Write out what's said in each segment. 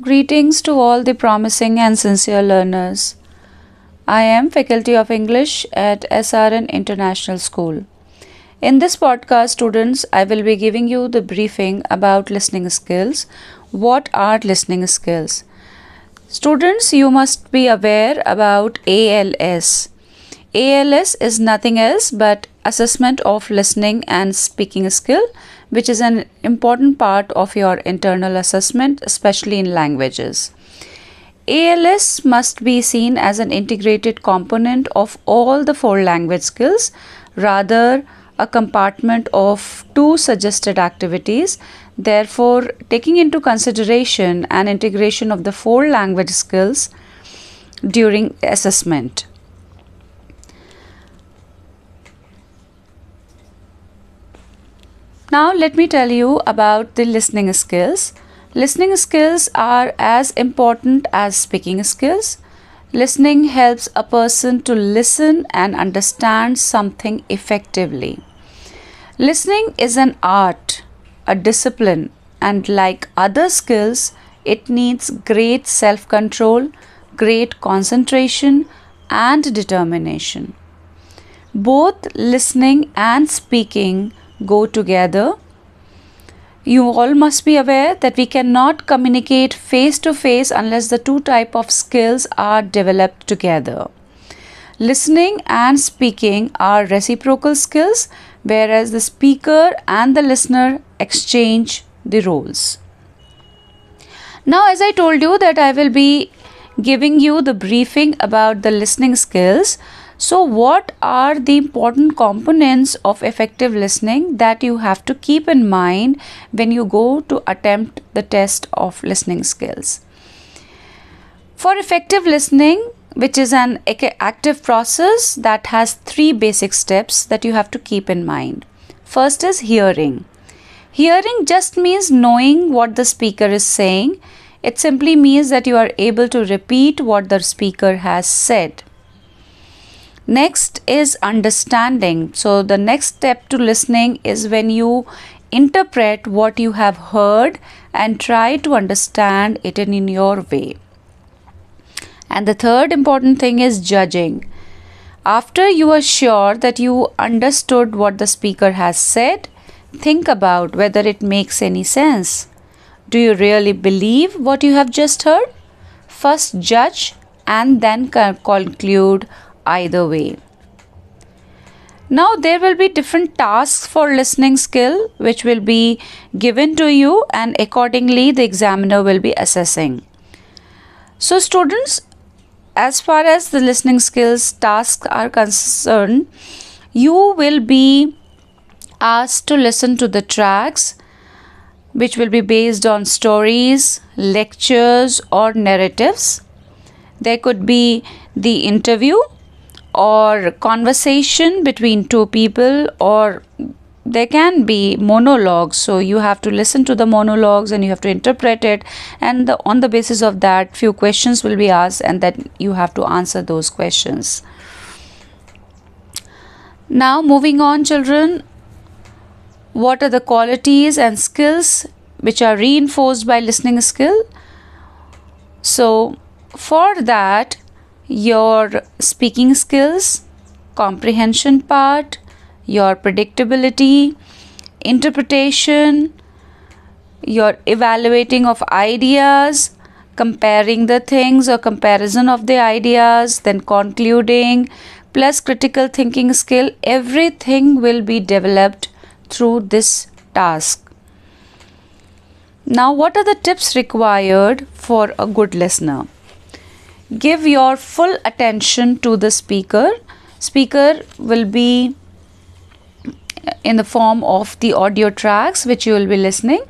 Greetings to all the promising and sincere learners. I am Faculty of English at SRN International School. In this podcast, students, I will be giving you the briefing about listening skills. What are listening skills? Students, you must be aware about ALS. ALS is nothing else but assessment of listening and speaking skill, which is an important part of your internal assessment, especially in languages. ALS must be seen as an integrated component of all the four language skills, rather, a compartment of two suggested activities. Therefore, taking into consideration an integration of the four language skills during assessment. Now, let me tell you about the listening skills. Listening skills are as important as speaking skills. Listening helps a person to listen and understand something effectively. Listening is an art, a discipline, and like other skills, it needs great self control, great concentration, and determination. Both listening and speaking go together. You all must be aware that we cannot communicate face to face unless the two type of skills are developed together. Listening and speaking are reciprocal skills whereas the speaker and the listener exchange the roles. Now as I told you that I will be giving you the briefing about the listening skills so, what are the important components of effective listening that you have to keep in mind when you go to attempt the test of listening skills? For effective listening, which is an active process that has three basic steps that you have to keep in mind. First is hearing. Hearing just means knowing what the speaker is saying. It simply means that you are able to repeat what the speaker has said. Next is understanding. So, the next step to listening is when you interpret what you have heard and try to understand it in your way. And the third important thing is judging. After you are sure that you understood what the speaker has said, think about whether it makes any sense. Do you really believe what you have just heard? First judge and then conclude either way. Now there will be different tasks for listening skill which will be given to you and accordingly the examiner will be assessing. So students as far as the listening skills tasks are concerned you will be asked to listen to the tracks which will be based on stories, lectures or narratives. There could be the interview or conversation between two people or there can be monologues. So you have to listen to the monologues and you have to interpret it. And the, on the basis of that few questions will be asked and then you have to answer those questions. Now moving on children. What are the qualities and skills which are reinforced by listening skill? So for that your speaking skills, comprehension part, your predictability, interpretation, your evaluating of ideas, comparing the things or comparison of the ideas, then concluding, plus critical thinking skill, everything will be developed through this task. Now, what are the tips required for a good listener? Give your full attention to the speaker. Speaker will be in the form of the audio tracks which you will be listening.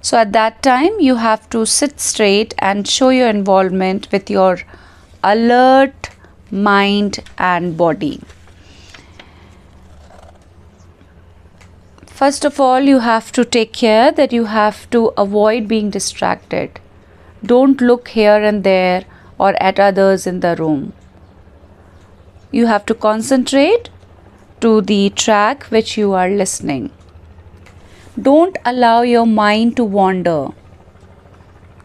So at that time you have to sit straight and show your involvement with your alert mind and body. First of all you have to take care that you have to avoid being distracted. Don't look here and there or at others in the room. You have to concentrate to the track which you are listening. Don't allow your mind to wander.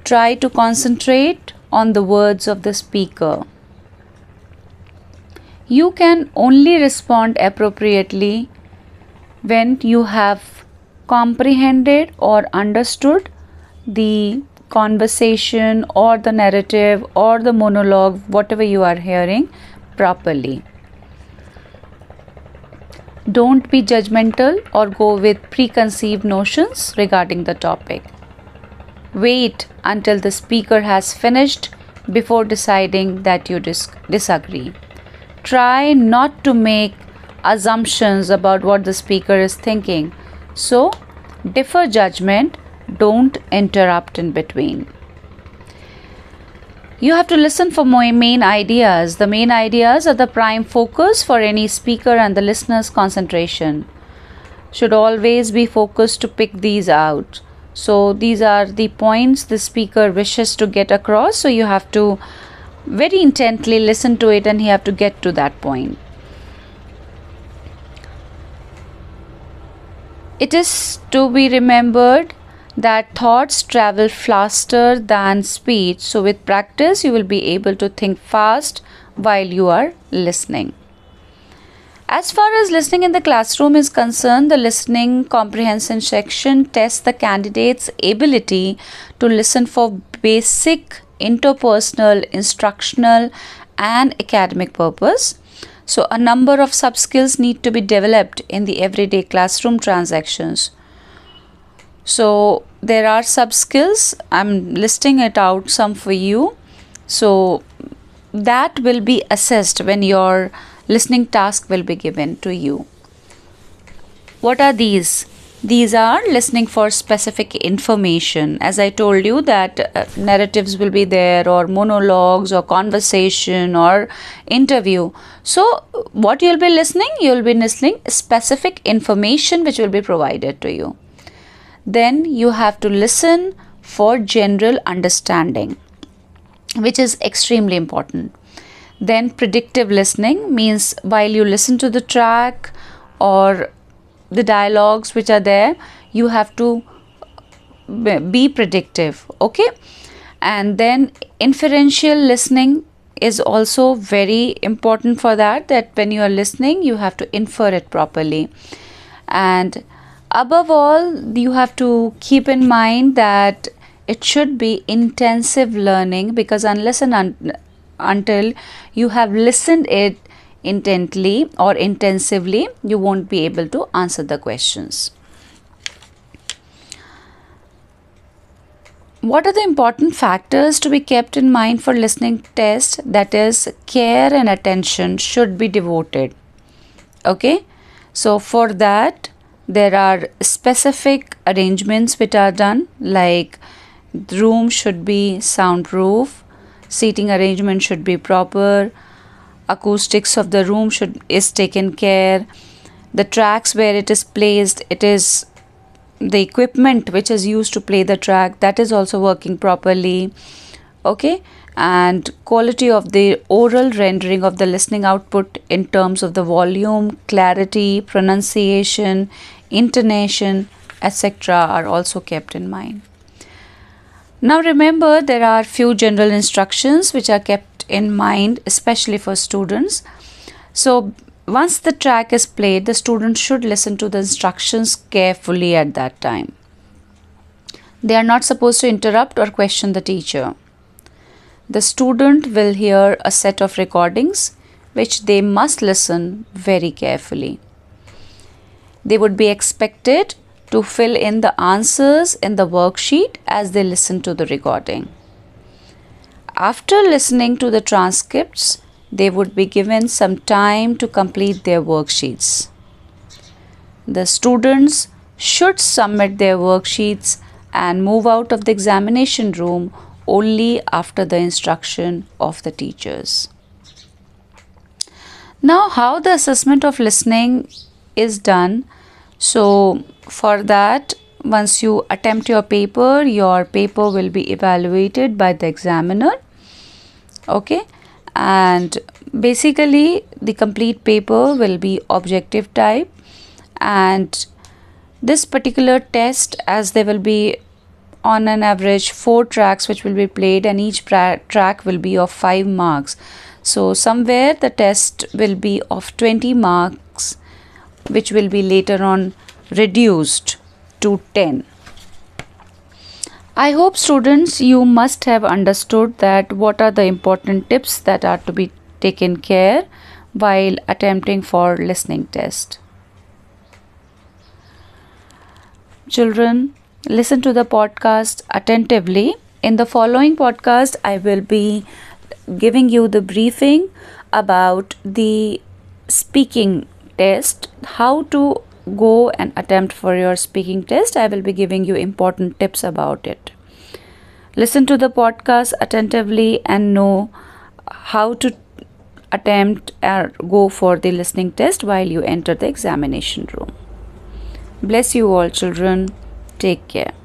try to concentrate on the words of the speaker. You can only respond appropriately when you have comprehended or understood the conversation or the narrative or the monologue, whatever you are hearing, properly. Don't be judgmental or go with preconceived notions regarding the topic. Wait until the speaker has finished before deciding that you dis- disagree. Try not to make assumptions about what the speaker is thinking. So, defer judgment, don't interrupt in between. You have to listen for my main ideas. The main ideas are the prime focus for any speaker and the listener's concentration. Should always be focused to pick these out. So, these are the points the speaker wishes to get across. So, you have to very intently listen to it and you have to get to that point. It is to be remembered that thoughts travel faster than speech. So, with practice, you will be able to think fast while you are listening. As far as listening in the classroom is concerned, the listening comprehension section tests the candidate's ability to listen for basic interpersonal, instructional, and academic purpose. So, a number of sub skills need to be developed in the everyday classroom transactions. So there are sub skills. I'm listing it out some for you. So that will be assessed when your listening task will be given to you. What are these? These are listening for specific information. As I told you, that uh, narratives will be there, or monologues, or conversation, or interview. So, what you'll be listening? You'll be listening specific information which will be provided to you then you have to listen for general understanding, which is extremely important. Then, predictive listening means while you listen to the track or the dialogues which are there, you have to be predictive, okay? And then, inferential listening is also very important for that that when you are listening you have to infer it properly and above all you have to keep in mind that it should be intensive learning because unless and un- until you have listened it intently or intensively you won't be able to answer the questions. What are the important factors to be kept in mind for listening test? That is care and attention should be devoted. Okay? So for that there are specific arrangements which are done like the room should be soundproof seating arrangement should be proper acoustics of the room should is taken care the tracks where it is placed it is the equipment which is used to play the track that is also working properly okay and quality of the oral rendering of the listening output in terms of the volume, clarity, pronunciation, intonation, etc. are also kept in mind. Now remember there are few general instructions which are kept in mind especially for students. So once the track is played the student should listen to the instructions carefully at that time. They are not supposed to interrupt or question the teacher the student will hear a set of recordings which they must listen very carefully. They would be expected to fill in the answers in the worksheet as they listen to the recording. After listening to the transcripts, they would be given some time to complete their worksheets. The students should submit their worksheets and move out of the examination room only after the instruction of the teachers. Now, how the assessment of listening is done. So, for that, once you attempt your paper, your paper will be evaluated by the examiner. Okay, and basically, the complete paper will be objective type, and this particular test, as there will be on an average four tracks which will be played and each track will be of 5 marks so somewhere the test will be of 20 marks which will be later on reduced to 10 I hope students you must have understood that what are the important tips that are to be taken care while attempting for listening test. Children, listen to the podcast attentively. In the following podcast, I will be giving you the briefing about the speaking test, how to go and attempt for your speaking test. I will be giving you important tips about it. Listen to the podcast attentively and know how to attempt or go for the listening test while you enter the examination room. Bless you all, children. Take care.